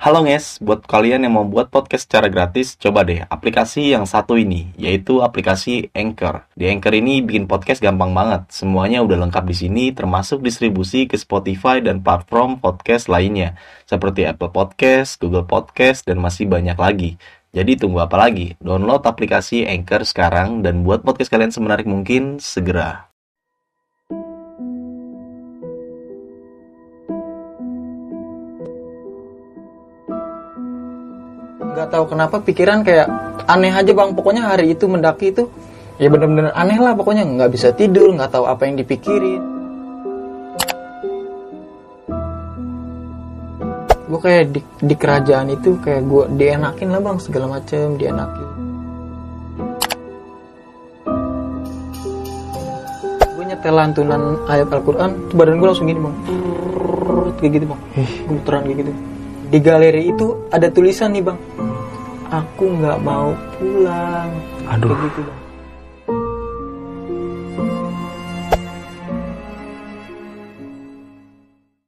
Halo guys, buat kalian yang mau buat podcast secara gratis, coba deh aplikasi yang satu ini, yaitu aplikasi Anchor. Di Anchor ini bikin podcast gampang banget. Semuanya udah lengkap di sini, termasuk distribusi ke Spotify dan platform podcast lainnya, seperti Apple Podcast, Google Podcast, dan masih banyak lagi. Jadi tunggu apa lagi? Download aplikasi Anchor sekarang dan buat podcast kalian semenarik mungkin segera. Nggak tahu kenapa pikiran kayak aneh aja bang. Pokoknya hari itu mendaki itu ya bener-bener aneh lah pokoknya. Nggak bisa tidur nggak tahu apa yang dipikirin. Gue kayak di, di kerajaan itu kayak gue dienakin lah bang. Segala macem dienakin. Gue nyetel lantunan ayat Al-Quran badan gue langsung gini bang. Kayak gitu bang. Gemeteran kayak gitu di galeri itu ada tulisan nih bang. Aku nggak mau pulang. Aduh. kayak gitu bang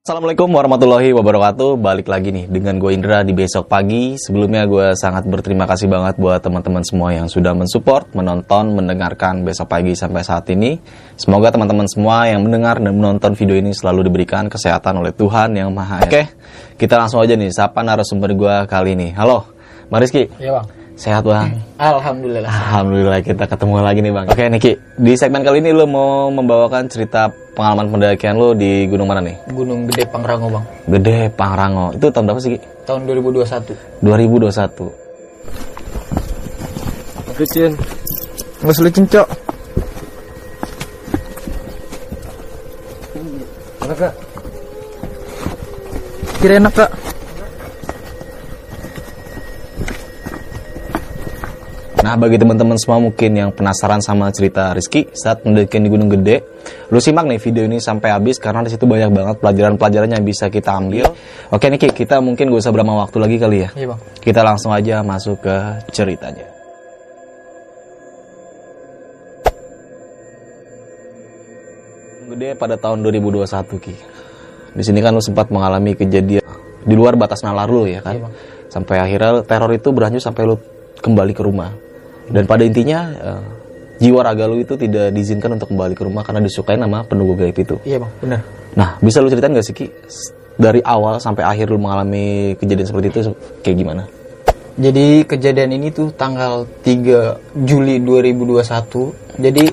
Assalamualaikum warahmatullahi wabarakatuh. Balik lagi nih dengan gue Indra di besok pagi. Sebelumnya gue sangat berterima kasih banget buat teman-teman semua yang sudah mensupport Menonton, mendengarkan besok pagi sampai saat ini. Semoga teman-teman semua yang mendengar dan menonton video ini Selalu diberikan kesehatan oleh Tuhan yang Maha Esa. Oke, kita langsung aja nih Sapa narasumber gue kali ini. Halo, Bang Rizky. Ya bang Sehat bang? alhamdulillah Alhamdulillah kita ketemu lagi nih bang Oke Niki, di segmen kali ini lo mau membawakan cerita pengalaman pendakian lo di gunung mana nih? Gunung Gede Pangrango bang Gede Pangrango. Itu tahun berapa sih, Ki? tahun 2021 2021. Licin nggak licin cok enak kak kira enak kak Nah, bagi teman-teman semua mungkin yang penasaran sama cerita Rizky saat mendaki di Gunung Gede, lu simak nih video ini sampai habis karena di situ banyak banget pelajaran-pelajaran yang bisa kita ambil. Oke Niki, kita mungkin gak usah berlama waktu lagi kali ya. iya bang Kita langsung aja masuk ke ceritanya. Gede pada tahun 2021 Ki. Di sini kan lu sempat mengalami kejadian di luar batas nalar lu ya kan. Iya, Bang. Sampai akhirnya teror itu berlanjut sampai lu kembali ke rumah. Dan pada intinya eh, jiwa raga lu itu tidak diizinkan untuk kembali ke rumah karena disukai nama penunggu gaib itu. iya bang benar Nah, bisa lu ceritain gak sih Ki? Dari awal sampai akhir lu mengalami kejadian seperti itu kayak gimana? Jadi kejadian ini tuh tanggal 3 Juli 2021. Jadi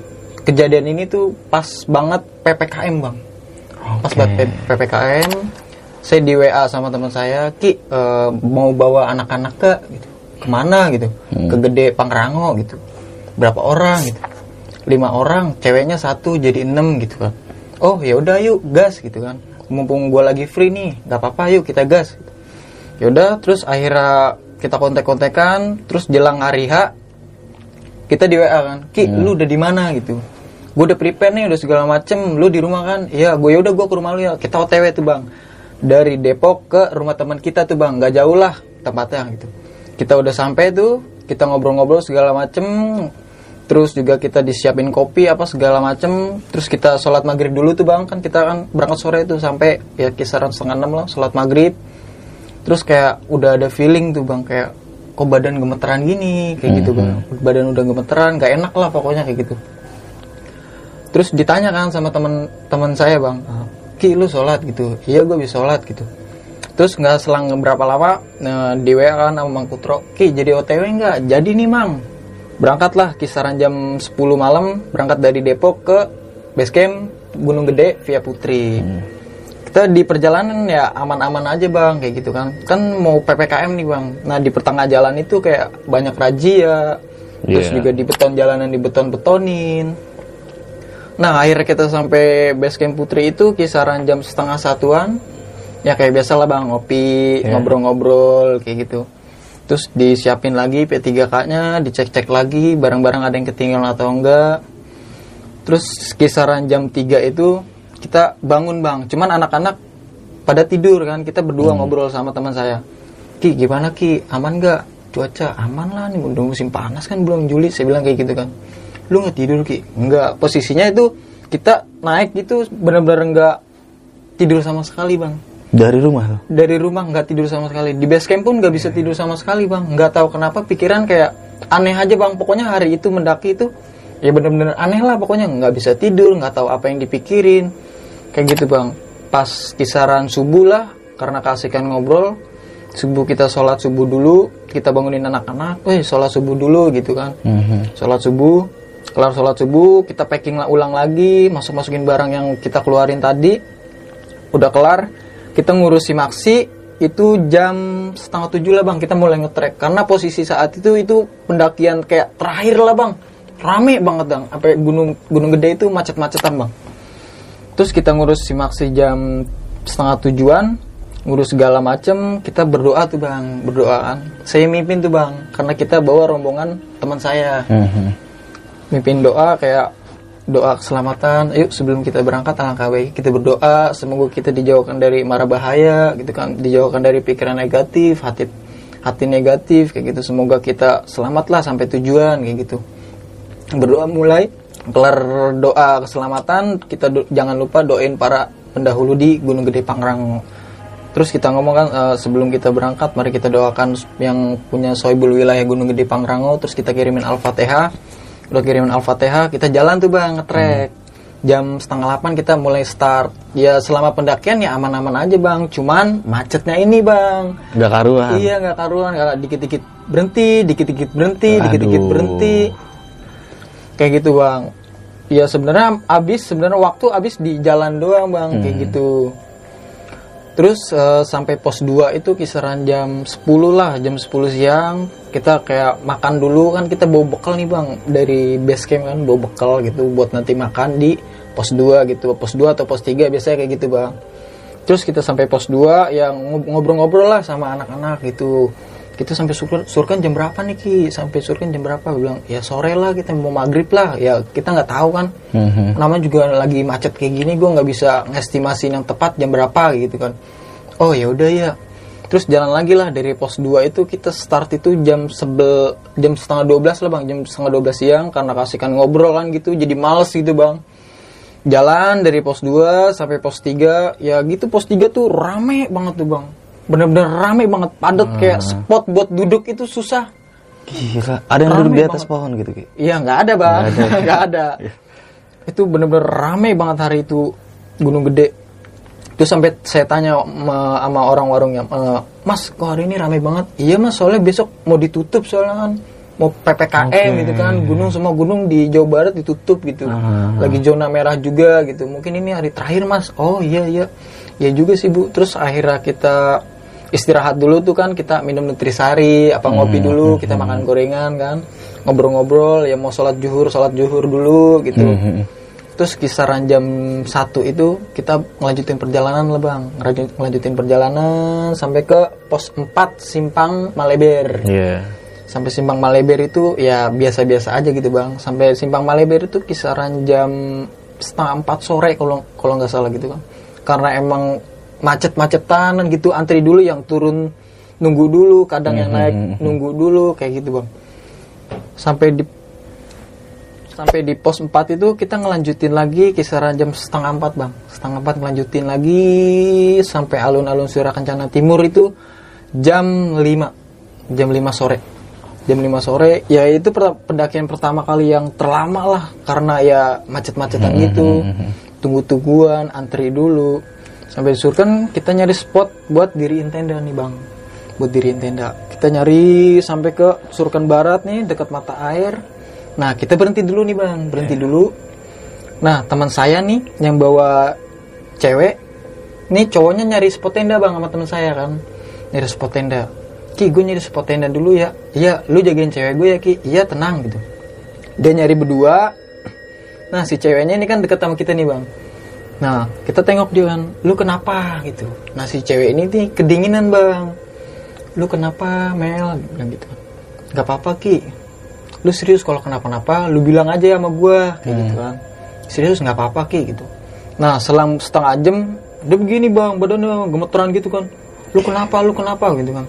kejadian ini tuh pas banget PPKM bang. Pas banget PPKM. Saya di WA sama teman saya, Ki eh, mau bawa anak-anak ke gitu. Ke mana gitu? Ke Gede Pangrango gitu. Berapa orang gitu? Lima orang, ceweknya satu jadi enam gitu kan. Oh ya udah yuk gas gitu kan. Mumpung gue lagi free nih, nggak apa-apa yuk kita gas. Gitu yaudah terus akhirnya kita kontek-kontekan terus jelang hari H kita di WA kan Ki lu udah di mana gitu gue udah prepare nih udah segala macem lu di rumah kan iya gue yaudah gue ke rumah lu ya kita OTW tuh bang dari Depok ke rumah teman kita tuh bang nggak jauh lah tempatnya gitu kita udah sampai tuh kita ngobrol-ngobrol segala macem. Terus juga kita disiapin kopi apa segala macem. Terus kita sholat maghrib dulu tuh bang. Kan kita kan berangkat sore tuh sampai ya kisaran setengah enam lah sholat maghrib. Terus kayak udah ada feeling tuh bang. Kayak kok badan gemeteran gini? Kayak gitu bang. Badan udah gemeteran gak enak lah pokoknya kayak gitu. Terus ditanya kan sama teman-teman saya bang. Ki lu sholat? Gitu. Iya gue bisa sholat gitu terus nggak selang berapa lama nah, di WA kan sama Mang Putro ki jadi OTW nggak? Jadi nih mang. Berangkatlah kisaran jam 10 malam berangkat dari Depok ke base camp Gunung Gede via Putri. Kita di perjalanan ya aman-aman aja bang kayak gitu kan. Kan mau ppkm nih bang. Nah di pertengah jalan itu kayak banyak razia. Terus Iya. juga di beton jalanan di beton betonin nah akhirnya kita sampai base camp putri itu kisaran jam setengah satuan ya kayak biasa lah bang ngopi ngobrol-ngobrol kayak gitu terus disiapin lagi P3K nya dicek-cek lagi barang-barang ada yang ketinggalan atau enggak Terus kisaran jam 3 itu kita bangun bang. Cuman anak-anak pada tidur kan. Kita berdua ngobrol sama teman saya. Ki gimana Ki? Aman gak? Cuaca aman lah nih. Udah musim panas kan belum Juli. Saya bilang kayak gitu kan. Lu nggak tidur Ki? Enggak. Posisinya itu kita naik gitu bener-bener nggak tidur sama sekali bang. Dari rumah tuh. dari rumah nggak tidur sama sekali. Di base camp pun nggak bisa tidur sama sekali bang. Nggak tahu kenapa pikiran kayak aneh aja bang. Pokoknya hari itu mendaki itu ya bener-bener aneh lah pokoknya. Nggak bisa tidur nggak tahu apa yang dipikirin. Kayak gitu bang. Pas kisaran subuh lah karena kasihkan ngobrol subuh kita sholat subuh dulu kita bangunin anak-anak eh sholat subuh dulu gitu kan. Mhm. sholat subuh kelar sholat subuh kita packing ulang lagi masuk masukin barang yang kita keluarin tadi. Udah kelar kita ngurusi maksi itu jam setengah tujuh lah bang. Kita mulai ngetrek karena posisi saat itu itu pendakian kayak terakhir lah bang. Rame banget bang. Sampai gunung gunung gede itu macet-macetan bang. Terus kita ngurus si maksi jam setengah tujuan ngurus segala macem. Kita berdoa tuh bang. Berdoaan. Saya mimpin tuh bang. Karena kita bawa rombongan teman saya. Mhm. mimpin doa kayak doa keselamatan. Yuk sebelum kita berangkat alangkah baik kita berdoa. Semoga kita dijauhkan dari mara bahaya gitu kan. Dijauhkan dari pikiran negatif hati hati negatif kayak gitu. Semoga kita selamatlah sampai tujuan kayak gitu. Berdoa mulai. Kelar doa keselamatan kita do- jangan lupa doain para pendahulu di Gunung Gede Pangrango terus kita ngomong kan eh, sebelum kita berangkat mari kita doakan yang punya soibul wilayah Gunung Gede Pangrango. Terus kita kirimin al-fatihah udah kirimin al-fatihah kita jalan tuh bang ngetrek jam setengah 8 kita mulai start ya selama pendakian ya aman-aman aja bang cuman macetnya ini bang Nggak karuan. Iya nggak karuan, nggak dikit-dikit berhenti, dikit-dikit berhenti, dikit-dikit berhenti. Kayak gitu bang. Ya sebenarnya abis sebenarnya waktu abis di jalan doang bang kayak Hmm. gitu. Terus eh, sampai pos 2 itu kisaran jam 10 lah, jam 10 siang kita kayak makan dulu kan kita bawa bekal nih bang dari base camp kan bawa bekal gitu buat nanti makan di pos 2 gitu, pos 2 atau pos 3 biasanya kayak gitu bang. Terus kita sampai pos 2 yang ngob- ngobrol-ngobrol lah sama anak-anak gitu. Kita sampai surkan, surkan jam berapa nih Ki? Sampai surkan jam berapa? Gue bilang, ya sore lah kita mau maghrib lah. Ya kita nggak tahu kan. Mhm. Namanya juga lagi macet kayak gini, gue nggak bisa ngestimasi yang tepat jam berapa gitu kan. Oh ya udah ya. Terus jalan lagi lah dari pos 2 itu kita start itu jam sebel jam setengah 12 lah bang, jam setengah 12 siang karena kasihkan ngobrol kan gitu, jadi males gitu bang jalan dari pos 2 sampai pos 3 ya gitu pos 3 tuh rame banget tuh bang bener-bener rame banget padat kayak spot buat duduk itu susah. Gila, ada yang Rame duduk di atas banget. pohon gitu, iya nggak ada bang. Nggak ada, itu bener-bener rame banget hari itu gunung gede. Terus sampai saya tanya sama, orang warungnya "Eh, mas kok hari ini rame banget? Iya mas soalnya besok mau ditutup soalnya kan. Mau ppkm gitu kan. Gunung semua gunung di Jawa Barat ditutup gitu. Ah. lagi zona merah juga gitu. Mungkin ini hari terakhir mas. Oh iya iya. Ya juga sih bu. Terus akhirnya kita istirahat dulu tuh kan kita minum nutrisari apa ngopi dulu kita makan gorengan kan ngobrol-ngobrol ya mau sholat juhur sholat juhur dulu gitu. Terus kisaran jam satu itu kita ngelanjutin perjalanan lah bang. Ngelanjut- ngelanjutin perjalanan sampai ke pos 4 simpang Maleber. Iya. sampai simpang Maleber itu ya biasa-biasa aja gitu bang. Sampai simpang Maleber itu kisaran jam setengah empat sore kalau kalau nggak salah gitu kan karena emang macet-macetan gitu antri dulu yang turun nunggu dulu kadang yang naik nunggu dulu kayak gitu bang. Sampai di sampai di pos 4 itu kita ngelanjutin lagi kisaran jam setengah empat bang. Setengah empat ngelanjutin lagi sampai alun-alun Surya Kencana Timur itu jam 5 jam 5 sore. Jam 5 sore ya itu pendakian pertama kali yang terlama lah karena ya macet-macetan gitu. Tunggu-tungguan antri dulu sampai di Surken kita nyari spot buat diriin tenda nih bang. Buat diriin tenda. Kita nyari sampai ke Surken Barat nih dekat mata air. Nah kita berhenti dulu nih bang. Berhenti dulu. Nah teman saya nih yang bawa cewek nih cowoknya nyari spot tenda bang sama teman saya kan. Nyari spot tenda. Ki gue nyari spot tenda dulu ya. Iya lu jagain cewek gue ya Ki. Iya tenang gitu. Dia nyari berdua. Nah si ceweknya ini kan deket sama kita nih bang nah kita tengok dia kan lu kenapa gitu? Nah si cewek ini nih kedinginan bang. Lu kenapa Mel? Bilang gitu. Nggak apa-apa Ki. Lu serius kalau kenapa-napa lu bilang aja sama gua kayak gitu kan. Serius nggak apa-apa Ki gitu. Nah selang setengah jam dia begini bang badannya gemeteran gitu kan. Lu kenapa lu kenapa gitu kan.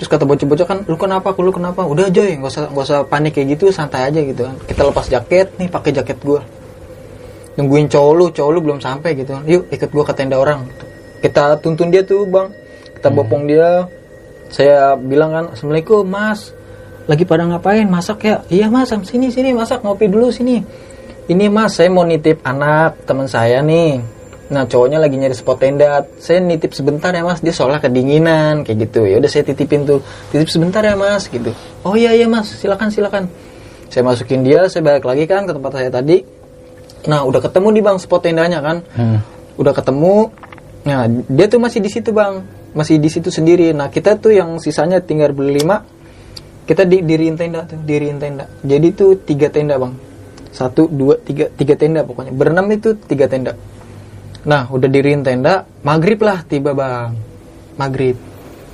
Terus kata bocah-bocah kan lu kenapa lu kenapa? Udah aja ya nggak usah nggak usah panik kayak gitu santai aja gitu kan. Kita lepas jaket nih pakai jaket gua nungguin cowok lu cowok lu belum sampai gitu. Yuk ikut gua ke tenda orang gitu. kita tuntun dia tuh bang. Kita bopong dia. Saya bilang kan assalamualaikum mas. Lagi pada ngapain? Masak ya? Iya mas. Sini sini. Masak ngopi dulu sini. Ini mas saya mau nitip anak teman saya nih. Nah cowoknya lagi nyari spot tenda. Saya nitip sebentar ya mas. Dia soalnya kedinginan kayak gitu. Ya udah saya titipin tuh. Titip sebentar ya mas gitu. Oh iya iya mas. Silakan silakan. Saya masukin dia saya balik lagi kan ke tempat saya tadi nah udah ketemu di bang spot tendanya kan? Hmm. udah ketemu. Nah dia tuh masih di situ bang. Masih di situ sendiri. Nah kita tuh yang sisanya tinggal berlima kita di diriin tenda tuh diriin tenda. Jadi tuh tiga tenda bang. Satu dua tiga tiga tenda pokoknya. Berenam itu tiga tenda. Nah udah diriin tenda maghrib lah tiba bang. Maghrib.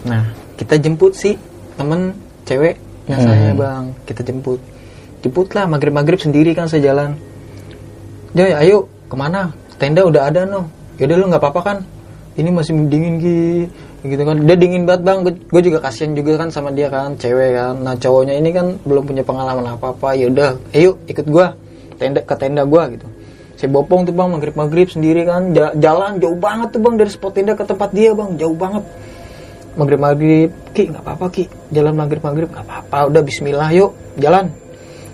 Nah kita jemput si temen ceweknya saya bang. Kita jemput. Jemput lah maghrib maghrib sendiri kan saya jalan Joy, ayo ke mana? Tenda udah ada no. Yaudah lu nggak apa-apa kan? Ini masih dingin ki, gitu kan? Dia dingin banget bang. Gue juga kasihan juga kan sama dia kan, cewek kan. Nah cowoknya ini kan belum punya pengalaman apa-apa. Yaudah, ayo ikut gua tenda ke tenda gua gitu. Saya bopong tuh bang maghrib maghrib sendiri kan, Ja- jalan jauh banget tuh bang dari spot tenda ke tempat dia bang, jauh banget. Maghrib maghrib, ki nggak apa-apa ki, jalan maghrib maghrib nggak apa-apa. Udah Bismillah yuk, jalan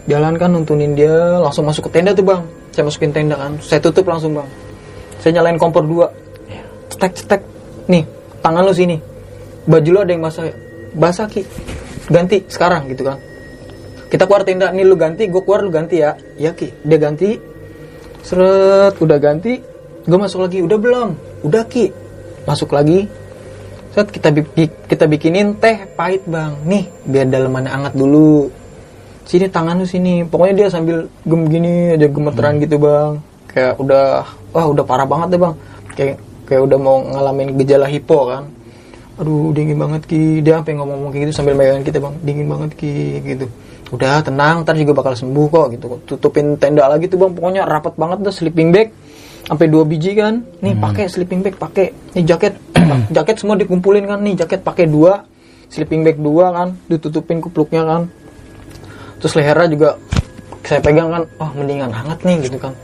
jalan kan nuntunin dia langsung masuk ke tenda tuh bang saya masukin tenda kan. Saya tutup langsung bang. Saya nyalain kompor dua. Cetek cetek. Nih tangan lu sini. Baju lu ada yang basah. Basah ki. Ganti sekarang gitu kan. Kita keluar tenda. Nih lu ganti gue keluar lu ganti ya. Ya ki. Dia ganti. Seret udah ganti. Gue masuk lagi. Udah belum? Udah ki. Masuk lagi. Set kita kita bikinin teh pahit bang. Nih biar dalemannya hangat dulu sini tangan lu sini. Pokoknya dia sambil gem gini aja gemeteran gitu bang. Kayak udah wah udah parah banget deh bang. Kayak kayak udah mau ngalamin gejala hipo kan. Aduh dingin banget ki. Dia sampai ngomong-ngomong kayak gitu sambil megangin kita bang. Dingin banget ki gitu. Udah tenang. Ntar juga bakal sembuh kok gitu. Tutupin tenda lagi tuh bang. Pokoknya rapat banget dah sleeping bag. Sampai dua biji kan. Nih pakai sleeping bag pakai. Nih jaket. Jaket semua dikumpulin kan. Nih jaket pakai dua. Sleeping bag dua kan. Ditutupin kupluknya kan terus lehernya juga saya pegang kan oh mendingan hangat nih gitu kan.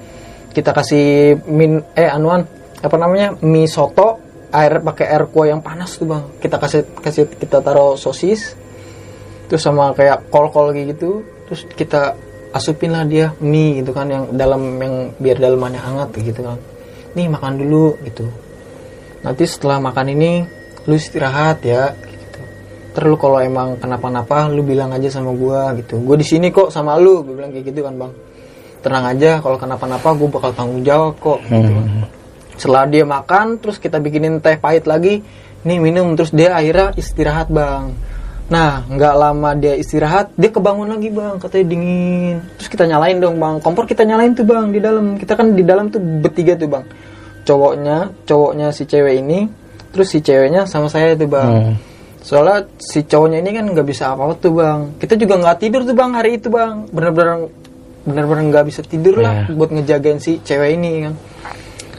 Kita kasih min eh anuan apa namanya mie soto air pakai air kuah yang panas tuh bang. Kita kasih kasih kita taruh sosis terus sama kayak kol kol gitu terus kita asupin lah dia mie gitu kan yang dalam yang biar dalamannya hangat gitu kan. Nih makan dulu gitu. Nanti setelah makan ini lu istirahat ya gitu Ntar lu kalau emang kenapa-napa lu bilang aja sama gua gitu. Gue di sini kok sama lu gue bilang kayak gitu kan bang. Tenang aja kalau kenapa-napa gue bakal tanggung jawab kok gitu kan. setelah dia makan terus kita bikinin teh pahit lagi nih minum terus dia akhirnya istirahat bang. Nah nggak lama dia istirahat dia kebangun lagi bang katanya dingin. Terus kita nyalain dong bang. Kompor kita nyalain tuh bang di dalam. Kita kan di dalam tuh bertiga tuh bang. Cowoknya cowoknya si cewek ini terus si ceweknya sama saya tuh bang. Hmm. Soalnya si cowoknya ini kan nggak bisa apa-apa tuh bang. Kita juga nggak tidur tuh bang hari itu bang. Bener-bener bener-bener nggak bisa tidur lah Iya. buat ngejagain si cewek ini kan.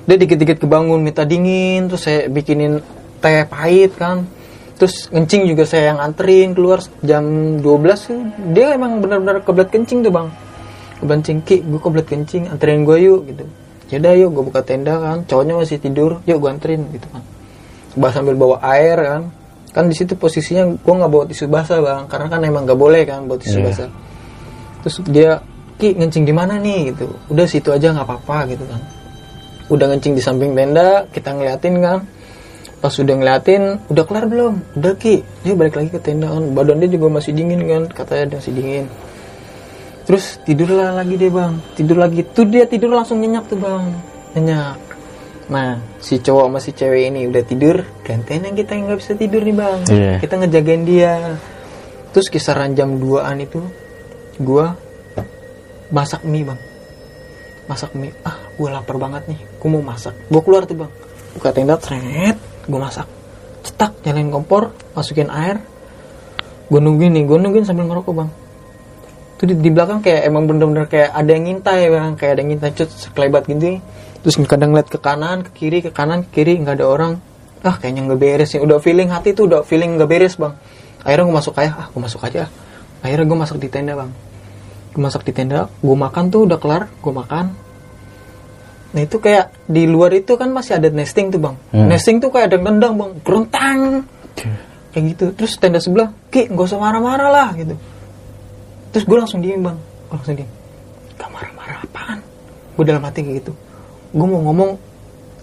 Dia dikit-dikit kebangun minta dingin terus saya bikinin teh pahit kan. Terus kencing juga saya yang anterin keluar jam 12 tuh. Dia emang benar-benar kebelet kencing tuh bang. Kebelet kencing ki gue kebelet kencing anterin gue yuk gitu. Yaudah yuk gue buka tenda kan. Cowoknya masih tidur yuk gue anterin gitu kan. Bah sambil bawa air kan kan di situ posisinya gue nggak bawa tisu basah bang. Karena kan emang nggak boleh kan bawa tisu Iya. basah. Terus dia ki ngencing di mana nih? Gitu. Udah situ aja nggak apa-apa gitu kan. Udah ngencing di samping tenda kita ngeliatin kan. Pas udah ngeliatin udah kelar belum? Udah ki. Dia balik lagi ke tenda kan. Badan dia juga masih dingin kan katanya masih dingin. Terus tidurlah lagi deh bang. Tidur lagi. Tuh dia tidur langsung nyenyak tuh bang. Nyenyak nah si cowok sama si cewek ini udah tidur gantian yang kita yang nggak bisa tidur nih bang. Iya. kita ngejagain dia. Terus kisaran jam 2an itu gua masak mie bang. Masak mie. Ah gue lapar banget nih. Gue mau masak. Gue keluar tuh bang. Buka tenda tret. Gue masak. Cetak nyalain kompor masukin air. Gue nungguin nih gue nungguin sambil ngerokok bang. Tuh di, di belakang kayak emang bener-bener kayak ada yang ngintai bang. Kayak ada yang ngintai cut sekelebat gitu terus kadang lihat ke kanan ke kiri ke kanan ke kiri nggak ada orang ah kayaknya nggak beres nih udah feeling hati tuh udah feeling nggak beres bang akhirnya gue masuk aja ah gue masuk aja akhirnya gue masuk di tenda bang gue masak di tenda gue makan tuh udah kelar gue makan Nah itu kayak di luar itu kan masih ada nesting tuh bang. Hmm. Nesting tuh kayak ada nendang bang, gerontang kayak gitu. Terus tenda sebelah, ki nggak usah marah-marah lah gitu. Terus gue langsung diem bang, Gua langsung diem. Gak marah-marah apaan? Gue dalam hati kayak gitu. Gue mau ngomong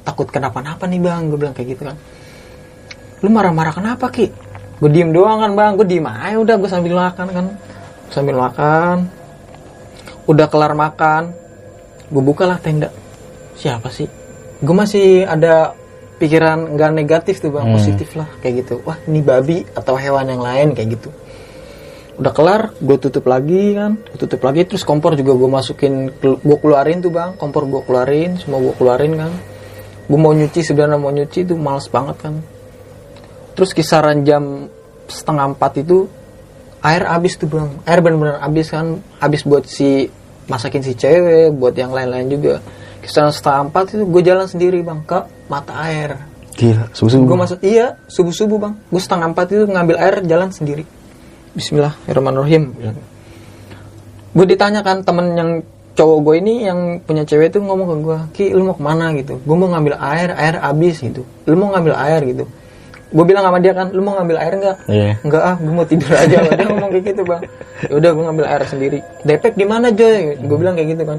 takut kenapa-napa nih bang, gue bilang kayak gitu kan. Lu marah-marah kenapa ki? Gue diem doang kan bang, gue diem aja udah gue sambil makan kan, sambil makan. Udah kelar makan, gue bukalah tenda. Siapa sih? Gue masih ada pikiran nggak negatif tuh bang, Hmm. positif lah kayak gitu. Wah ini babi atau hewan yang lain kayak gitu udah kelar gue tutup lagi kan? Gua tutup lagi terus kompor juga gue masukin gue keluarin tuh bang. Kompor gue keluarin semua gue keluarin kan? Gue mau nyuci sebenarnya mau nyuci itu males banget kan? Terus kisaran jam setengah empat itu air habis tuh bang. Air bener-bener habis kan? Habis buat si masakin si cewek buat yang lain-lain juga. Kisaran setengah empat itu gue jalan sendiri bang ke mata air. Gila, gue masuk iya subuh subuh bang. Gue setengah empat itu ngambil air jalan sendiri Bismillahirrahmanirrahim gue ditanya kan temen yang cowok gue ini yang punya cewek itu ngomong ke gue ki lu mau ke mana gitu gue mau ngambil air air habis gitu lu mau ngambil air gitu gue bilang sama dia kan lu mau ngambil air nggak Iya. Enggak ah, gue mau tidur aja. dia ngomong kayak gitu bang. Ya udah gue ngambil air sendiri. Depek di mana Joy? Gue bilang kayak gitu kan.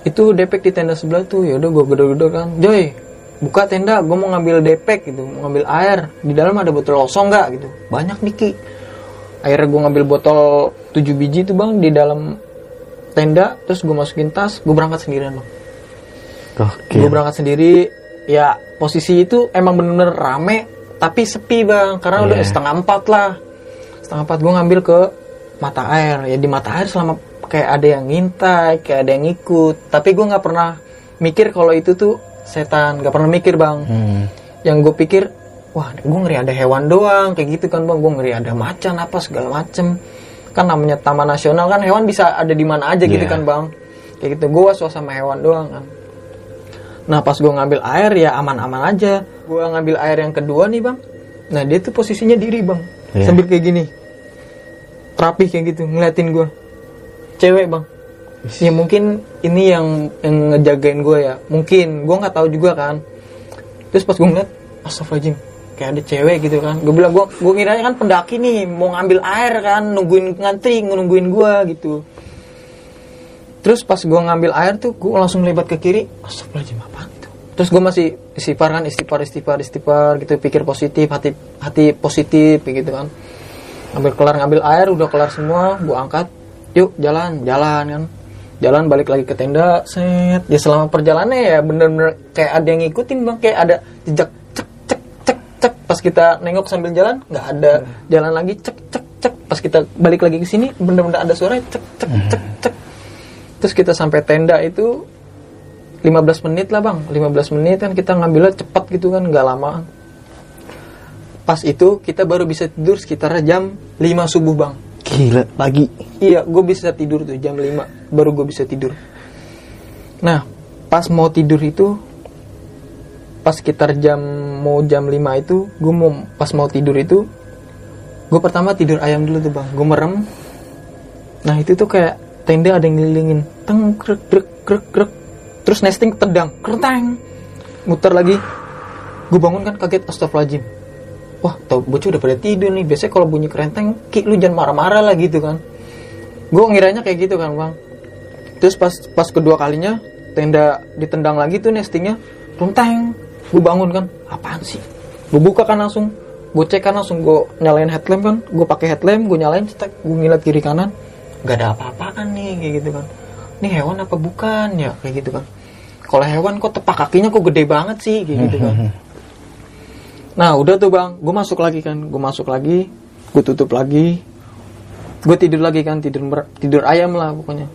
Itu depek di tenda sebelah tuh. Ya udah gue gedor-gedor kan. Joy, buka tenda. Gue mau ngambil depek gitu, mau ngambil air. Di dalam ada botol kosong nggak gitu? Banyak nih ki. Akhirnya gue ngambil botol 7 biji tuh bang di dalam tenda. Terus gue masukin tas. Gue berangkat sendirian bang. Oke. Gue berangkat sendiri. Ya posisi itu emang bener-bener rame tapi sepi bang karena udah Iya. setengah empat lah setengah empat gue ngambil ke mata air ya di mata air selama kayak ada yang ngintai kayak ada yang ngikut tapi gue nggak pernah mikir kalau itu tuh setan nggak pernah mikir bang Hmm. yang gue pikir wah gue ngeri ada hewan doang kayak gitu kan bang. Gue ngeri ada macan apa segala macem. Kan namanya taman nasional kan hewan bisa ada di mana aja gitu Iya. kan bang. Kayak gitu gue sama hewan doang kan. Nah pas gue ngambil air ya aman-aman aja. Gue ngambil air yang kedua nih bang. Nah dia tuh posisinya diri bang. Iya. sambil kayak gini. Rapih kayak gitu ngeliatin gue cewek bang. Ya mungkin ini yang yang ngejagain gue ya. Mungkin gue nggak tahu juga kan. Terus pas gue ngeliat astagfirullahaladzim kayak ada cewek gitu kan. Gue bilang gue gue ngiranya kan pendaki nih mau ngambil air kan nungguin ngantri nungguin gue gitu. Terus pas gue ngambil air tuh gue langsung lebat ke kiri astagfirullahaladzim apa itu? Terus gue masih istighfar kan istighfar istighfar istighfar gitu pikir positif hati hati positif gitu kan. Ngambil kelar ngambil air udah kelar semua gue angkat yuk jalan jalan kan. Jalan balik lagi ke tenda set. Ya selama perjalanannya ya bener-bener kayak ada yang ngikutin bang. Kayak ada jejak cek cek cek cek pas kita nengok sambil jalan nggak ada jalan lagi cek cek cek. Pas kita balik lagi ke sini bener-bener ada suara cek cek cek cek. Terus kita sampai tenda itu 15 menit lah bang. 15 menit kan kita ngambilnya cepat gitu kan nggak lama. Pas itu kita baru bisa tidur sekitar jam 5 subuh bang. Gila, pagi. Iya, gue bisa tidur tuh jam 5 baru gue bisa tidur. Nah, pas mau tidur itu pas sekitar jam mau jam 5 itu gue mau pas mau tidur itu gue pertama tidur ayam dulu tuh bang. Gue merem. Nah itu tuh kayak tenda ada yang ngelilingin. Teng krek krek krek krek. Terus nesting tendang. Kertang muter lagi. Gue bangun kan kaget astagfirullahaladzim. Wah tau bocah udah pada tidur nih. Biasanya kalau bunyi kerenteng ki lu jangan marah-marah lah gitu kan. Gue ngiranya kayak gitu kan bang. Terus pas pas kedua kalinya tenda ditendang lagi tuh nestingnya runteng gue bangun kan? Apaan sih? Gue buka kan langsung. Gue cek kan langsung. Gue nyalain headlamp kan? Gue pakai headlamp gue nyalain cetek. Gue ngeliat kiri kanan. Nggak ada apa-apa kan nih kayak gitu kan. Ini hewan apa bukan? Ya kayak gitu kan. Kalau hewan kok tepak kakinya kok gede banget sih kayak gitu kan. Nah udah tuh bang, gue masuk lagi kan, gue masuk lagi, gue tutup lagi, gue tidur lagi kan, tidur tidur ayam lah pokoknya.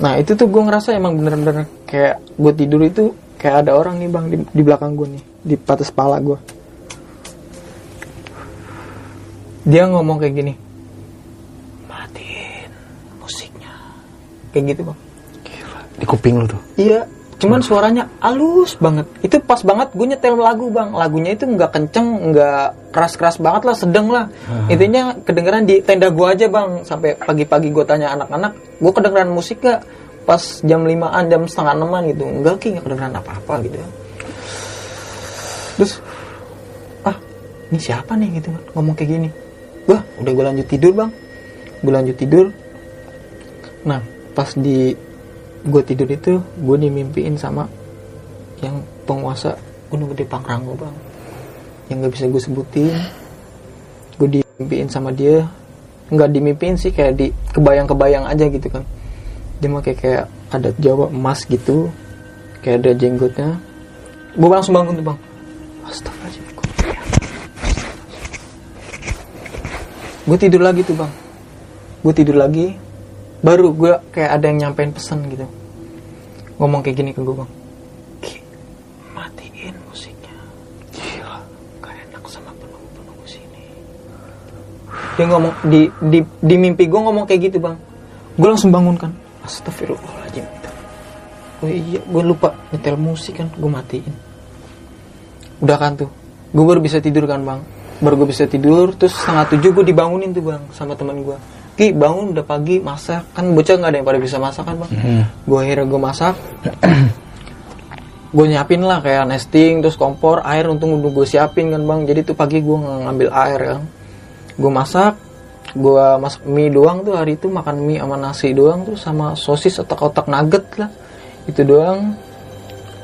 Nah itu tuh gue ngerasa emang bener-bener kayak gue tidur itu kayak ada orang nih bang di, di belakang gue nih, di atas kepala gue. Dia ngomong kayak gini, matiin musiknya, kayak gitu bang. Di kuping lu tuh. Iya, cuman suaranya halus banget. Itu pas banget gue nyetel lagu bang. Lagunya itu nggak kenceng, nggak keras-keras banget lah, sedang lah. Intinya kedengeran di tenda gue aja bang. Sampai pagi-pagi gue tanya anak-anak, gue kedengeran musik gak? Pas jam limaan jam setengah enaman gitu. Enggak ki nggak kedengeran apa apa gitu terus ah ini siapa nih? gitu ngomong kayak gini. Wah udah gue lanjut tidur bang. Gue lanjut tidur. Nah pas di gue tidur itu gue dimimpiin sama yang penguasa gunung gede pangrango bang. Yang nggak bisa gue sebutin. Gue dimimpiin sama dia. Nggak dimimpiin sih kayak di kebayang-kebayang aja gitu kan dia kayak kayak adat Jawa emas gitu. Kayak ada jenggotnya. Gue langsung bangun tuh bang. Astagfirullahaladzim gue tidur lagi tuh bang. Gue tidur lagi. Baru gue kayak ada yang nyampein pesan gitu. Ngomong kayak gini ke gue bang. Ki matiin musiknya. Gila gak enak sama penunggu-penunggu sini. Dia ngomong di di di mimpi gue ngomong kayak gitu bang. Gue langsung bangun kan astagfirullahaladzim. Oh iya gue lupa nyetel musik kan gue matiin. Udah kan tuh gue baru bisa tidur kan bang? Baru gue bisa tidur terus setengah tujuh gue dibangunin tuh bang sama teman gue Ki bangun udah pagi masak. Kan bocah nggak ada yang pada bisa masak kan bang? Gue akhirnya gue masak. Gue nyiapin lah kayak nesting terus kompor air untung udah gue siapin kan bang. Jadi tuh pagi gue ngambil air kan gue masak gue masak mie doang tuh hari itu makan mie sama nasi doang tuh sama sosis atau kotak nugget lah. Itu doang.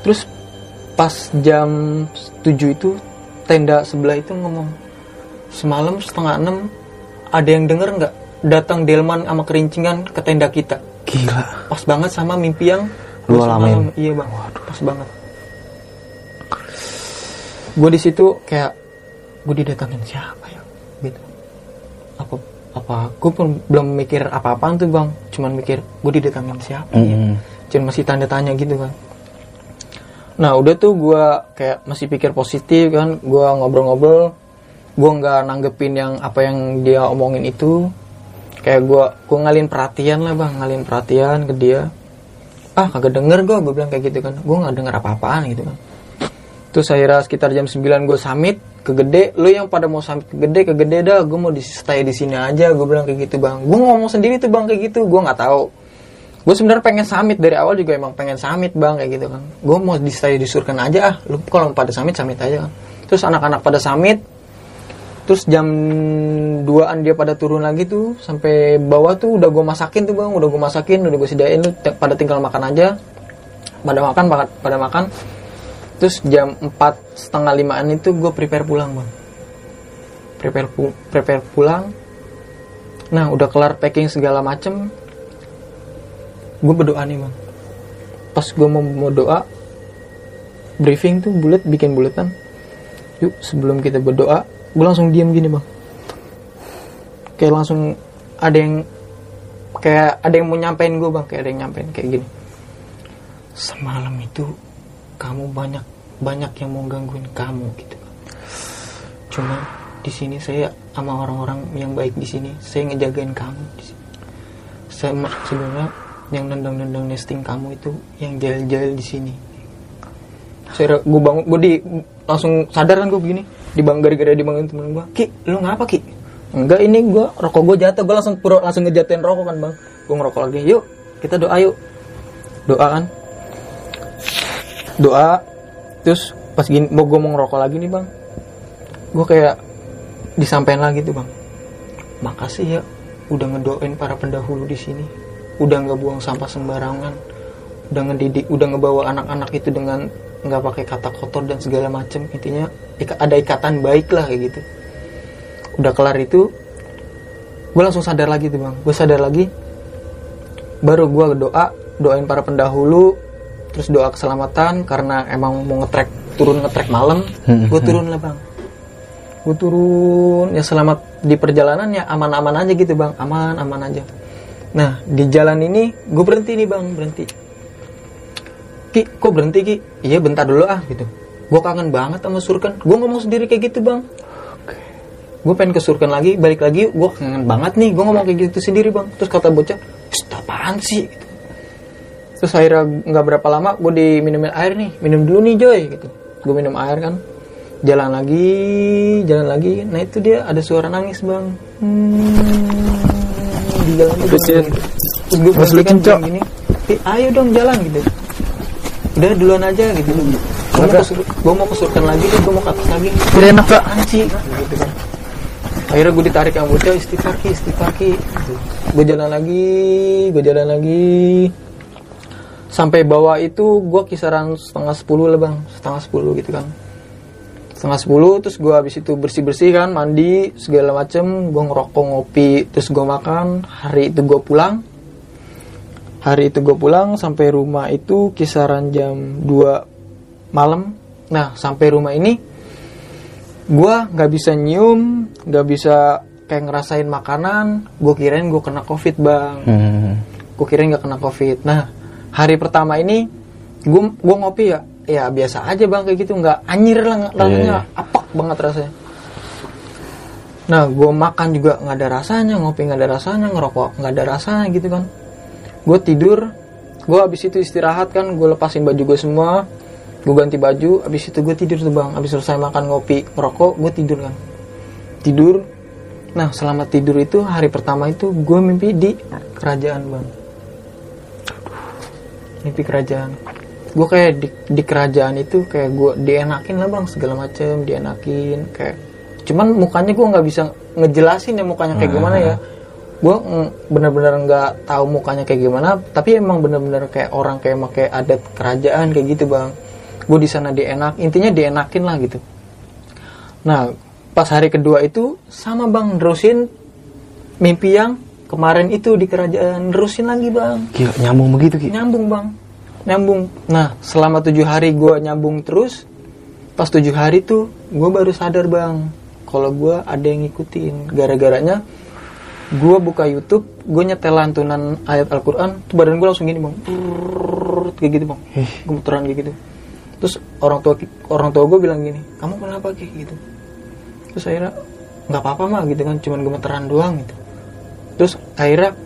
Terus pas jam 7 itu tenda sebelah itu ngomong semalam setengah enam ada yang denger nggak datang delman sama kerincingan ke tenda kita? Gila. pas banget sama mimpi yang Lu gua alamin. iya bang. Pas banget. Gue di situ kayak gue didatangin siapa ya? Gitu. Apa apa gue pun belum mikir apa-apaan tuh bang. Cuman mikir gue didatangin siapa ya? Mm. cuman masih tanda tanya gitu kan nah udah tuh gue kayak masih pikir positif kan gue ngobrol-ngobrol. Gue nggak nanggepin yang apa yang dia omongin itu. Kayak gue gue ngalin perhatian lah bang. Ngalin perhatian ke dia. Ah kagak denger gue gue bilang kayak gitu kan. Gue nggak denger apa-apaan gitu kan terus akhirnya sekitar jam 9 gue summit ke gede lu yang pada mau summit ke gede ke gede dah. Gue mau di stay di sini aja. Gue bilang kayak gitu bang. Gue ngomong sendiri tuh bang kayak gitu. Gue nggak tahu. Gue sebenarnya pengen summit. Dari awal juga emang pengen summit bang kayak gitu kan gue mau di stay di surken aja ah. Lu kalau pada summit summit aja kan terus anak-anak pada summit terus jam 2an dia pada turun lagi tuh sampai bawah tuh udah gue masakin tuh bang. Udah gue masakin udah gue sediain tuh pada tinggal makan aja. Pada makan pada makan terus jam 4 setengah limaan itu gue prepare pulang bang. Prepare pu- prepare pulang. Nah udah kelar packing segala macem. Gue berdoa nih bang. Pas gue mau, mau doa briefing tuh bulat bikin buletan. Yuk sebelum kita berdoa gue langsung diam gini bang. Kayak langsung ada yang kayak ada yang mau nyampein gue bang. Kayak ada yang nyampein kayak gini. Semalam itu kamu banyak banyak yang mau gangguin kamu gitu. Cuma di sini saya sama orang-orang yang baik di sini saya ngejagain kamu di saya sebenarnya yang nendang-nendang nesting kamu itu yang jail-jail di sini. Saya gue bangun gue di langsung sadar kan gue begini. Di bang gara-gara dibangun temen gue ki lu ngapa ki? Enggak ini gue rokok gue jatuh. Gue langsung pura langsung ngejatuhin rokok kan bang. Gue ngerokok lagi yuk kita doa yuk. Doa kan doa terus pas gini mau gue mau ngerokok lagi nih bang. Gue kayak disampaikan lagi tuh bang. Makasih ya udah ngedoain para pendahulu di sini. Udah nggak buang sampah sembarangan. Udah ngedidik udah ngebawa anak-anak itu dengan nggak pakai kata kotor dan segala macem. Intinya ada ikatan baik lah kayak gitu. Udah kelar itu gue langsung sadar lagi tuh bang. Gue sadar lagi baru gue doa doain para pendahulu terus doa keselamatan karena emang mau ngetrek turun ngetrek malam gue turun lah bang. Gue turun ya selamat di perjalanan ya aman-aman aja gitu bang. Aman aman aja. Nah di jalan ini gue berhenti nih bang berhenti. Ki kok berhenti ki? Iya bentar dulu ah gitu. Gue kangen banget sama surken gue ngomong sendiri kayak gitu bang. Gue pengen ke surken lagi balik lagi gue kangen banget nih gue ngomong kayak gitu sendiri bang. Terus kata bocah "Psst, apaan sih? Gitu. Terus akhirnya nggak berapa lama gue diminumin air nih. Minum dulu nih Joy gitu. Gue minum air kan. Jalan lagi jalan lagi. Nah itu dia ada suara nangis bang. Hmm, di jalan itu Terus terus gue berhenti kan gini. "Ih, ayo dong jalan gitu. Udah duluan aja gitu. Gue mau, ke sur- gua mau ke surken lagi deh. Gue mau ke atas lagi. Udah enak gak? anci gitu kan. Akhirnya gue ditarik yang bocah istighfar ki istighfar ki. Gitu. gue jalan lagi gue jalan lagi sampai bawah itu gue kisaran setengah sepuluh lah bang. Setengah sepuluh gitu kan. Setengah sepuluh terus gue habis itu bersih bersih kan mandi segala macem. Gue ngerokok ngopi terus gue makan. Hari itu gue pulang. Hari itu gue pulang sampai rumah itu kisaran jam 2 malam. Nah sampai rumah ini gue nggak bisa nyium nggak bisa kayak ngerasain makanan. Gue kirain gue kena covid bang. Hmm. gue kirain nggak kena covid. Nah hari pertama ini gue gue ngopi ya. Ya biasa aja bang kayak gitu. Nggak anjir lah rasanya Iya. apak banget rasanya. Nah gue makan juga nggak ada rasanya ngopi nggak ada rasanya ngerokok nggak ada rasanya gitu kan. Gue tidur gue habis itu istirahat kan gue lepasin baju gue semua. Gue ganti baju habis itu gue tidur tuh bang. Habis selesai makan ngopi ngerokok gue tidur kan. Tidur. Nah selama tidur itu hari pertama itu gue mimpi di kerajaan bang mimpi kerajaan. Gue kayak di, di kerajaan itu kayak gue dienakin lah bang segala macem dienakin kayak cuman mukanya gue nggak bisa ngejelasin ya mukanya kayak gimana ya. gue mm, bener-bener nggak tahu mukanya kayak gimana tapi emang bener-bener kayak orang kayak pakai adat kerajaan kayak gitu bang. Gue di sana dienak intinya dienakin lah gitu. Nah pas hari kedua itu sama bang nerusin mimpi yang kemarin itu di kerajaan nerusin lagi bang. Gila, nyambung begitu Ki. nyambung bang. Nyambung. Nah selama tujuh hari gue nyambung terus pas tujuh hari tuh gue baru sadar bang kalau gue ada yang ngikutin. Gara-garanya gue buka YouTube gue nyetel lantunan ayat Al-Quran tuh badan gue langsung gini bang. Brrrr, kayak gitu bang gemeteran kayak gitu terus orang tua orang tua gue bilang gini kamu kenapa kayak gitu terus akhirnya nggak apa-apa mah gitu kan cuman gemeteran doang gitu terus akhirnya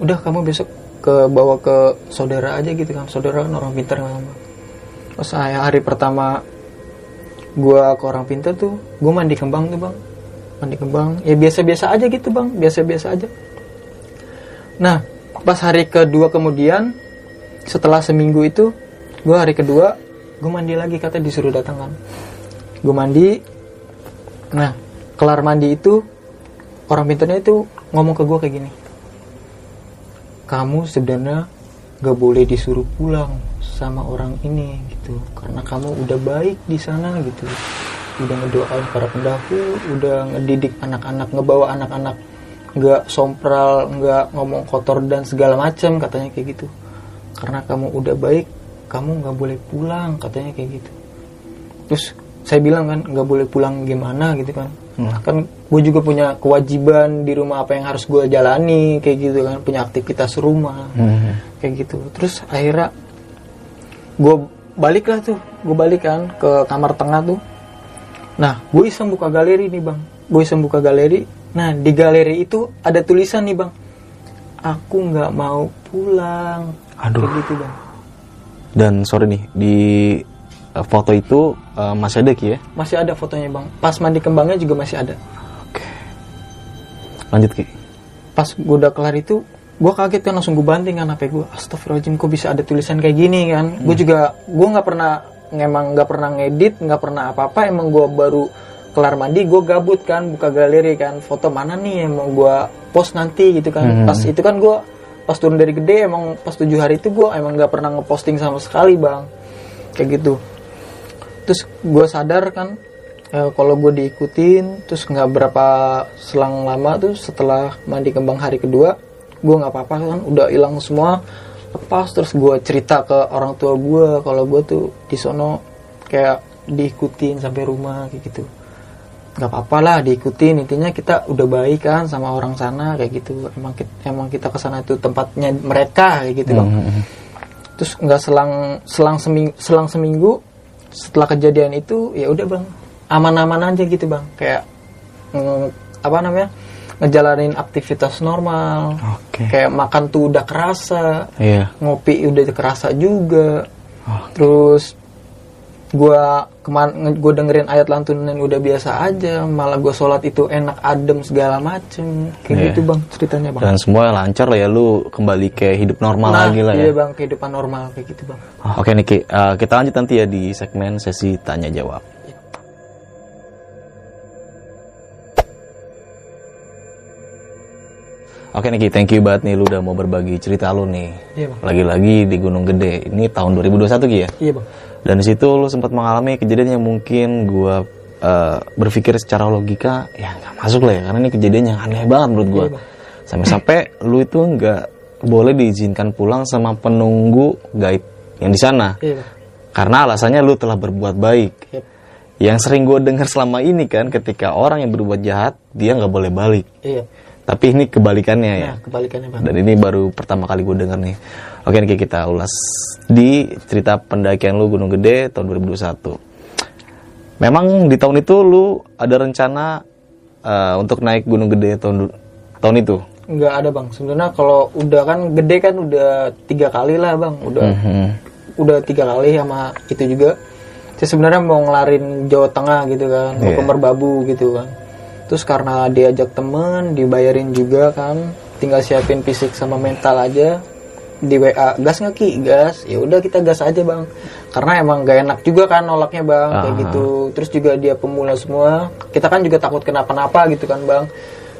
udah kamu besok ke bawa ke saudara aja gitu kan. Saudara kan orang pintar kan terus saya hari pertama gua ke orang pintar tuh gue mandi kembang tuh bang. Mandi kembang. Ya biasa-biasa aja gitu bang. Biasa-biasa aja. Nah pas hari kedua kemudian setelah seminggu itu gue hari kedua gue mandi lagi kata disuruh datang kan. Gue mandi. Nah kelar mandi itu orang pintarnya itu ngomong ke gue kayak gini. Kamu sebenarnya gak boleh disuruh pulang sama orang ini gitu. Karena kamu udah baik di sana gitu. Udah ngedoain para pendahulu udah ngedidik anak-anak ngebawa anak-anak nggak sompral nggak ngomong kotor dan segala macam katanya kayak gitu. Karena kamu udah baik kamu nggak boleh pulang katanya kayak gitu. Terus saya bilang kan nggak boleh pulang gimana gitu kan kan gue juga punya kewajiban di rumah apa yang harus gue jalani kayak gitu kan. Punya aktivitas rumah Hmm. kayak gitu. Terus akhirnya gue balik lah tuh gue balik kan ke kamar tengah tuh. Nah gue iseng buka galeri nih bang. Gue iseng buka galeri. Nah di galeri itu ada tulisan nih bang. Aku nggak mau pulang. Aduh. kayak gitu bang. Dan sorry nih, di uh, foto itu uh, masih ada Ki ya? masih ada fotonya bang. Pas mandi kembangnya juga masih ada. Oke. Lanjut Ki. pas gue udah kelar itu gue kaget kan langsung gue banting kan HP gue astagfirullahaladzim kok bisa ada tulisan kayak gini kan? Gue juga gue nggak pernah emang nggak pernah ngedit nggak pernah apa-apa. Emang gue baru kelar mandi gue gabut kan buka galeri kan. Foto mana nih yang mau gue post nanti gitu kan. Hmm. pas itu kan gue pas turun dari gede emang pas tujuh hari itu gue emang nggak pernah ngeposting sama sekali bang. Kayak gitu terus gue sadar kan eh, kalau gue diikutin terus nggak berapa selang lama tuh setelah mandi kembang hari kedua gue nggak apa-apa kan udah hilang semua lepas. Terus gue cerita ke orang tua gue kalau gue tuh di sono kayak diikutin sampai rumah kayak gitu. Nggak apa-apa lah diikutin. Intinya kita udah baik kan sama orang sana kayak gitu. Emang kita, emang kita ke sana itu tempatnya mereka kayak gitu. Bang Hmm. terus nggak selang selang seminggu selang seminggu setelah kejadian itu ya udah bang aman-aman aja gitu bang kayak mm, apa namanya ngejalanin aktivitas normal Oke. kayak makan tuh udah kerasa Iya. ngopi udah kerasa juga Oh. terus gua kemarin gue dengerin ayat lantunan udah biasa aja malah gue sholat itu enak adem segala macem kayak Iya. gitu bang ceritanya bang Dan semua lancar lah ya lu kembali ke hidup normal nah lagi lah iya ya. bang kehidupan normal kayak gitu bang Ah, Oke Niki, eh, kita lanjut nanti ya di segmen sesi tanya jawab. Oke Niki, thank you banget nih lu udah mau berbagi cerita lu nih. iya bang Lagi-lagi di Gunung Gede. Ini tahun 2021 Ki ya. iya bang Dan di situ lu sempat mengalami kejadian yang mungkin gua eh, berpikir secara logika ya nggak masuk lah ya karena ini kejadian yang aneh banget menurut gua. Iya. Sampai-sampai lu itu nggak boleh diizinkan pulang sama penunggu gaib yang di sana iya karena alasannya lu telah berbuat baik. Yep. Yang sering gue dengar selama ini kan ketika orang yang berbuat jahat dia nggak boleh balik. iya Tapi ini kebalikannya ya. nah kebalikannya bang Dan ini baru pertama kali gue denger nih. Oke nih kita ulas di cerita pendakian lu Gunung Gede tahun 2021. Memang di tahun itu lu ada rencana eh, untuk naik Gunung Gede tahun tahun itu. nggak ada bang sebenarnya kalau udah kan gede kan udah tiga kali lah bang udah Mhm. udah tiga kali sama itu juga saya sebenarnya mau ngelarin Jawa Tengah gitu kan mau Iya. ke Merbabu gitu kan terus karena diajak temen dibayarin juga kan tinggal siapin fisik sama mental aja. Di WA gas nggak ki? Gas. Ya udah kita gas aja bang. Karena emang gak enak juga kan nolaknya bang kayak Ah. gitu. Terus juga dia pemula semua. Kita kan juga takut kenapa-napa gitu kan bang.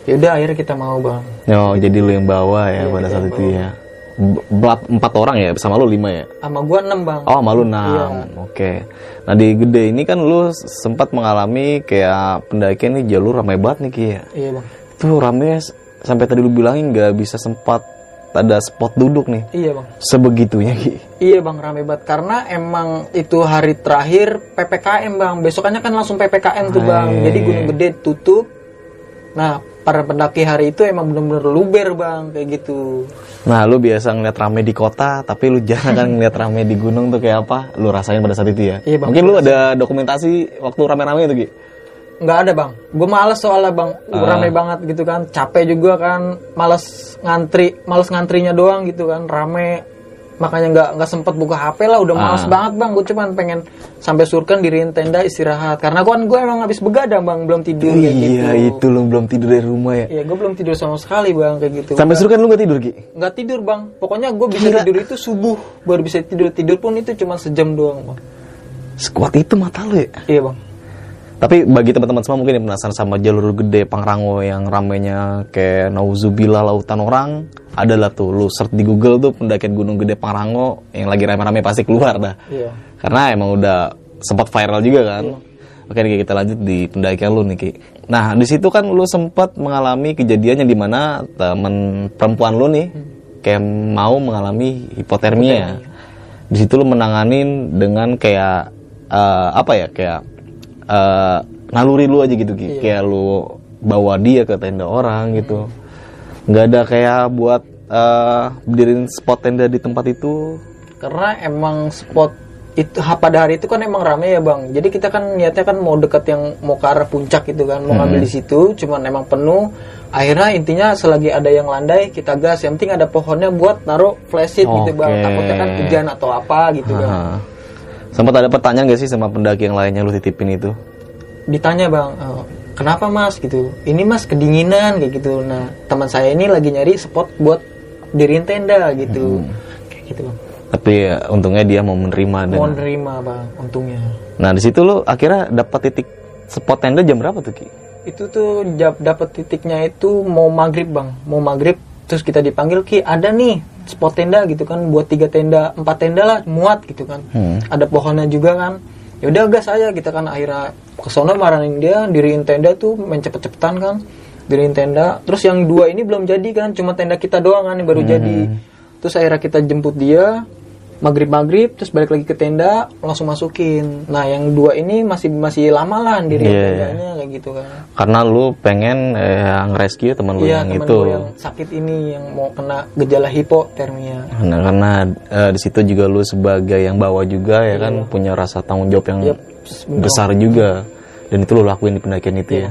Ya udah akhirnya kita mau bang. Oh, jadi lu yang bawa ya Iya, pada kita saat itu ya. Empat orang ya sama lu lima ya? sama gua enam bang Oh, malu Iya. enam. Oke. Nah, di gede ini kan lu sempat mengalami kayak pendakian nih jalur ramai banget nih Ki ya. iya bang Itu rame s- sampai tadi lu bilangin nggak bisa sempat ada spot duduk nih. iya bang Sebegitunya Ki. Iya bang rame banget karena emang itu hari terakhir ppkm bang besokannya kan langsung ppkm tuh bang Hai. jadi Gunung Gede tutup nah para pendaki hari itu emang bener-bener luber bang kayak gitu Nah, lu biasa ngeliat rame di kota, tapi lu jarang kan ngeliat rame di gunung tuh kayak apa? Lu rasain pada saat itu ya? Iya, Bang. Mungkin lu ada dokumentasi waktu rame-rame itu Ki? nggak ada bang gue males soalnya bang Ah. rame banget gitu kan capek juga kan males ngantri males ngantrinya doang gitu kan rame makanya nggak nggak sempet buka HP lah udah males Ah. banget bang gue cuman pengen sampai surken diriin tenda istirahat karena gua kan gue emang habis begadang bang belum tidur kayak gitu Iya, itu lu belum tidur dari rumah ya. Iya, gue belum tidur sama sekali bang kayak gitu. Sampai suruh kan lu gak tidur Ki? Nggak tidur bang. Pokoknya gue bisa tidur itu subuh, baru bisa tidur. Tidur pun itu cuma sejam doang bang. Sekuat itu mata lu ya? Iya bang. Tapi bagi teman-teman semua mungkin yang penasaran sama jalur gede Pangrango yang ramenya kayak nauzubillah lautan orang, adalah tuh lu search di Google tuh pendakian Gunung Gede Pangrango yang lagi rame-rame pasti keluar dah. Iya. Karena emang udah sempat viral juga kan. Oke nih kita lanjut di pendakian lu nih Ki. Nah di situ kan lu sempat mengalami kejadian yang di mana temen perempuan lu nih kayak mau mengalami hipotermia. Di situ lu menanganin dengan kayak eh, apa ya kayak eh, naluri lu aja gitu Ki. Kayak lu bawa dia ke tenda orang gitu. Nggak ada kayak buat eh, berdiriin spot tenda di tempat itu. Karena emang spot itu pada hari itu kan emang rame ya bang. Jadi kita kan niatnya kan mau deket yang mau ke arah puncak gitu kan, mau ngambil di situ. Cuman emang penuh. Akhirnya intinya selagi ada yang landai kita gas. Yang penting ada pohonnya buat naruh flashlight gitu bang. Takutnya kan hujan atau apa gitu kan. Sempat ada pertanyaan gak sih sama pendaki yang lainnya lu titipin itu? ditanya bang "Eh, kenapa mas? Gitu. Ini mas kedinginan kayak gitu. Nah teman saya ini lagi nyari spot buat diriin tenda gitu. Kayak gitu bang. Tapi ya, untungnya dia mau menerima dan mau nerima bang untungnya. Nah, di situ lu akhirnya dapat titik spot tenda jam berapa tuh, Ki? itu tuh dapat titiknya itu mau maghrib bang. Mau maghrib terus kita dipanggil ki ada nih spot tenda gitu kan buat tiga tenda empat tenda lah muat gitu kan. Hmm. ada pohonnya juga kan. Ya udah gas aja kita kan. Akhirnya kesono marahin dia diriin tenda tuh main cepet-cepetan kan. Diriin tenda. Terus yang dua ini belum jadi kan cuma tenda kita doang kan yang baru jadi. Terus akhirnya kita jemput dia maghrib maghrib terus balik lagi ke tenda langsung masukin nah yang dua ini masih masih lama lah diriin Iya, iya. tendanya kayak gitu kan Karena lu pengen eh, nge-rescue teman lu Iya yang temen itu. yang sakit ini yang mau kena gejala hipotermia. Nah, karena eh, di situ juga lu sebagai yang bawa juga ya kan punya rasa tanggung jawab yang Yap, besar juga dan itu lu lakuin di pendakian itu Iya. ya.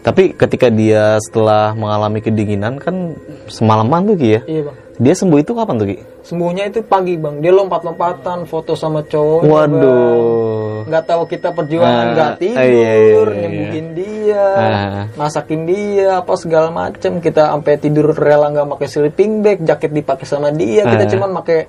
Tapi ketika dia setelah mengalami kedinginan kan semalaman tuh ya. Iya bang. Dia sembuh itu kapan tuh Ki? Sembuhnya itu pagi bang. Dia lompat-lompatan foto sama cowok. Waduh. nggak tahu kita perjuangan Ah, nggak iya, iya, tidur iya, iya. nyembuhin dia Ah. masakin dia apa segala macem kita sampai tidur rela nggak pakai sleeping bag jaket dipakai sama dia kita Ah. cuman pakai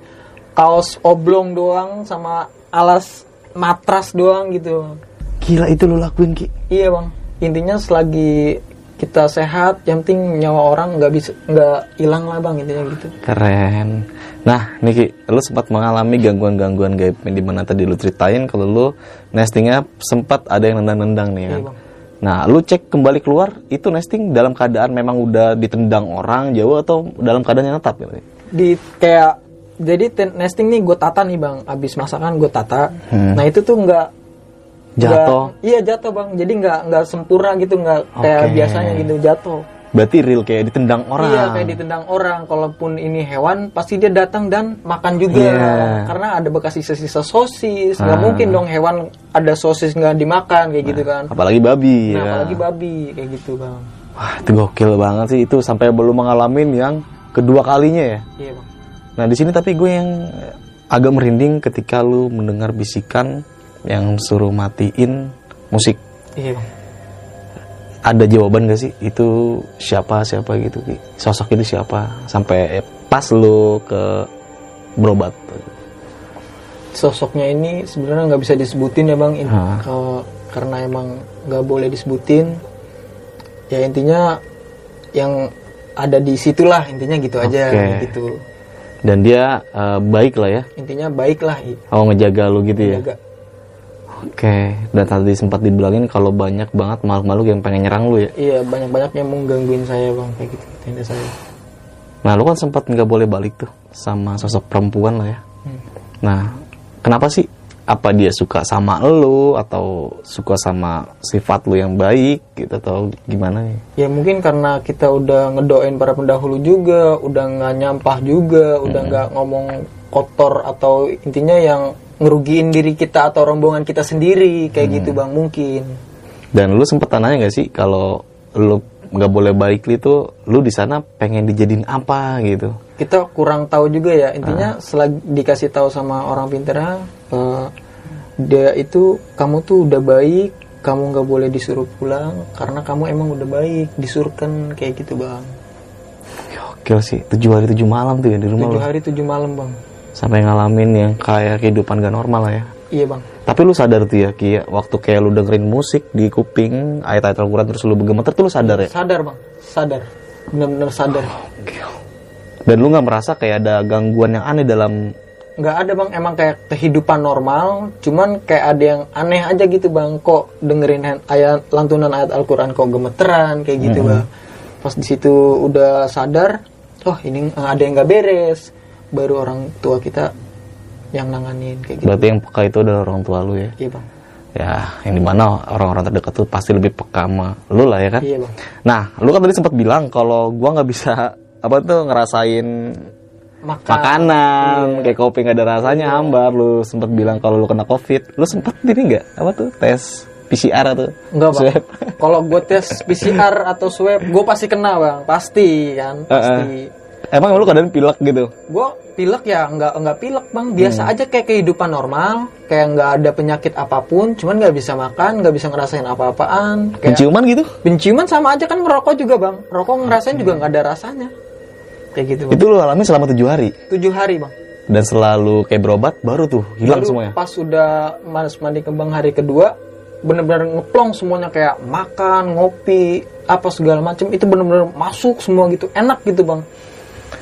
kaos oblong doang sama alas matras doang gitu Gila itu lu lakuin Ki. iya bang intinya selagi kita sehat yang penting nyawa orang nggak bisa nggak hilang lah bang intinya gitu Keren. Nah, Niki, lu sempat mengalami gangguan-gangguan gaib yang di mana tadi lu ceritain kalau lu nestingnya sempat ada yang nendang-nendang nih kan. Iya, Bang. Nah, lu cek kembali keluar itu nesting dalam keadaan memang udah ditendang orang jauh atau dalam keadaan yang tetap gitu. di kayak jadi ten- nesting nih gue tata nih bang abis masakan gue tata Hmm. nah itu tuh nggak Jatuh. iya jatuh bang jadi nggak nggak sempurna gitu nggak kayak Oke. biasanya gitu jatuh Berarti real kayak ditendang orang. iya kayak ditendang orang kalaupun ini hewan pasti dia datang dan makan juga Iya. karena ada bekas sisa-sisa sosis nggak Ah. mungkin dong hewan ada sosis nggak dimakan kayak gitu kan Apalagi babi nah ya. apalagi babi kayak gitu bang Wah, itu gokil banget sih itu sampai belum mengalami yang kedua kalinya ya. iya bang Nah di sini tapi gue yang agak merinding ketika lu mendengar bisikan yang suruh matiin musik. iya Ada jawaban gak sih itu siapa siapa gitu Ki? Sosok itu siapa sampai pas lu ke berobat. sosoknya ini sebenarnya nggak bisa disebutin ya bang In- Hah. eh, karena emang nggak boleh disebutin ya intinya yang ada di situlah intinya gitu aja Oke. gitu Dan dia eh, baik lah ya. intinya baik lah Oh ngejaga lu gitu ya. Oke. Dan tadi sempat dibilangin kalau banyak banget makhluk-makhluk yang pengen nyerang lu ya. iya banyak banyak yang mau gangguin saya bang kayak gitu tenda saya Nah, lu kan sempat nggak boleh balik tuh sama sosok perempuan lah ya. Hmm. Nah, kenapa sih? Apa dia suka sama lu atau suka sama sifat lu yang baik gitu atau gimana nih? ya mungkin karena kita udah ngedoain para pendahulu juga udah nggak nyampah juga udah nggak ngomong kotor atau intinya yang ngerugiin diri kita atau rombongan kita sendiri kayak gitu bang mungkin Dan lu sempet tanya nggak sih kalau lu nggak boleh balik itu lu di sana pengen dijadiin apa gitu? kita kurang tahu juga ya intinya selagi dikasih tahu sama orang pintar eh, dia itu kamu tuh udah baik kamu nggak boleh disuruh pulang karena kamu emang udah baik disurkan kayak gitu bang. Gokil sih, tujuh hari tujuh malam tuh ya di rumah tujuh hari tujuh malam bang. Sampai ngalamin yang kayak kehidupan gak normal lah ya. iya bang. Tapi lu sadar tuh ya, Ki, ya, waktu kayak lu dengerin musik di kuping, ayat-ayat Al-Quran terus lu bergemeter tuh lu sadar ya? sadar bang. Sadar. Benar-benar sadar. Dan lu nggak merasa kayak ada gangguan yang aneh dalam nggak ada bang. Emang kayak kehidupan normal cuman kayak ada yang aneh aja gitu bang. Kok dengerin ayat lantunan ayat Al-Quran kok gemeteran kayak gitu bang. Pas di situ udah sadar oh ini ada yang nggak beres. Baru orang tua kita yang nanganin kayak gitu. Berarti yang peka itu adalah orang tua lu ya? iya bang. Ya, yang di mana orang-orang terdekat tuh pasti lebih peka sama lu lah ya kan? iya bang. Nah, lu kan tadi sempat bilang kalau gua nggak bisa apa tuh ngerasain makan makanan kayak kopi nggak ada rasanya hambar. Lu sempat bilang kalau lu kena covid lu sempat ini nggak? Apa tuh? Tes PCR atau Enggak bang. swab? Kalau gue tes PCR atau swab, gue pasti kena bang, pasti kan, pasti. emang lu kadang pilek gitu? Gue pilek ya nggak nggak pilek bang, biasa aja kayak kehidupan normal, kayak nggak ada penyakit apa pun, cuman nggak bisa makan, nggak bisa ngerasain apa-apaan. Kayak penciuman gitu? Penciuman sama aja kan merokok juga bang, rokok ngerasain juga nggak ada rasanya. Kayak gitu bang. itu lu alami selama tujuh hari Tujuh hari bang. dan selalu kayak berobat baru tuh hilang Baru semuanya Pas sudah mas mandi kembang hari kedua, bener-bener ngeplong semuanya kayak makan, ngopi, apa segala macam itu bener-bener masuk semua gitu, enak gitu bang.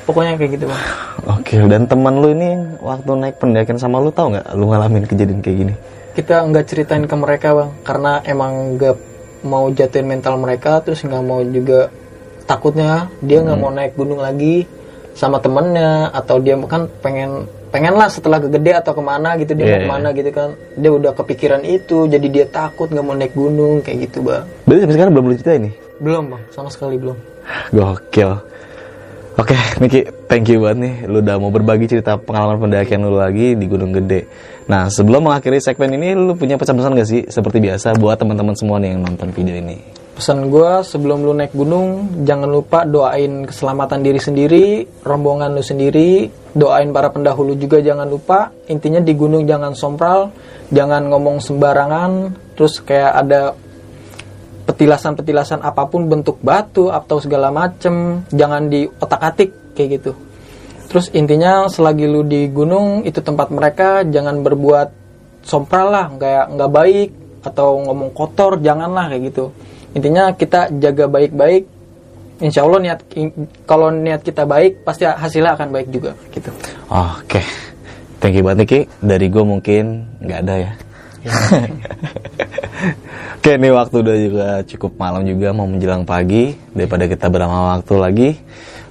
Pokoknya kayak gitu bang. oke dan teman lu ini waktu naik pendakian sama lu tahu nggak lu ngalamin kejadian kayak gini Kita nggak ceritain ke mereka bang, karena emang nggak mau jatuhin mental mereka, terus nggak mau juga takutnya dia nggak mau naik gunung lagi sama temennya atau dia kan pengen pengen lah setelah kegede atau ke mana gitu dia Iya, mau iya. ke mana gitu kan dia udah kepikiran itu jadi dia takut nggak mau naik gunung kayak gitu bang berarti sampai sekarang belum lu cerita ini belum bang sama sekali belum Gokil. Oke, Niki, thank you banget nih. Lu udah mau berbagi cerita pengalaman pendakian lu lagi di Gunung Gede. Nah, sebelum mengakhiri segmen ini, lu punya pesan-pesan gak sih? Seperti biasa buat teman-teman semua nih yang nonton video ini. Pesan gue sebelum lu naik gunung jangan lupa doain keselamatan diri sendiri rombongan lu sendiri doain para pendahulu juga jangan lupa. Intinya di gunung jangan sompral jangan ngomong sembarangan terus kayak ada petilasan-petilasan apa pun bentuk batu atau segala macem jangan di otak-atik kayak gitu. Terus intinya selagi lu di gunung itu tempat mereka jangan berbuat sompral lah kayak nggak baik atau ngomong kotor janganlah kayak gitu intinya kita jaga baik-baik insya Allah niat kalau niat kita baik pasti hasilnya akan baik juga gitu Oke, thank you banget Niki. Dari gue mungkin nggak ada ya. Oke, ini waktu udah juga cukup malam juga mau menjelang pagi. Daripada kita berlama waktu lagi,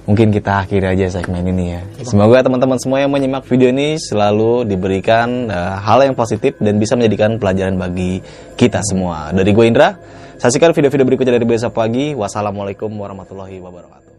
mungkin kita akhiri aja segmen ini ya. Semoga teman-teman semua yang menyimak video ini selalu diberikan eh, hal yang positif dan bisa menjadikan pelajaran bagi kita semua. Dari gue Indra, saksikan video-video berikutnya dari Besok Pagi. Wassalamualaikum warahmatullahi wabarakatuh.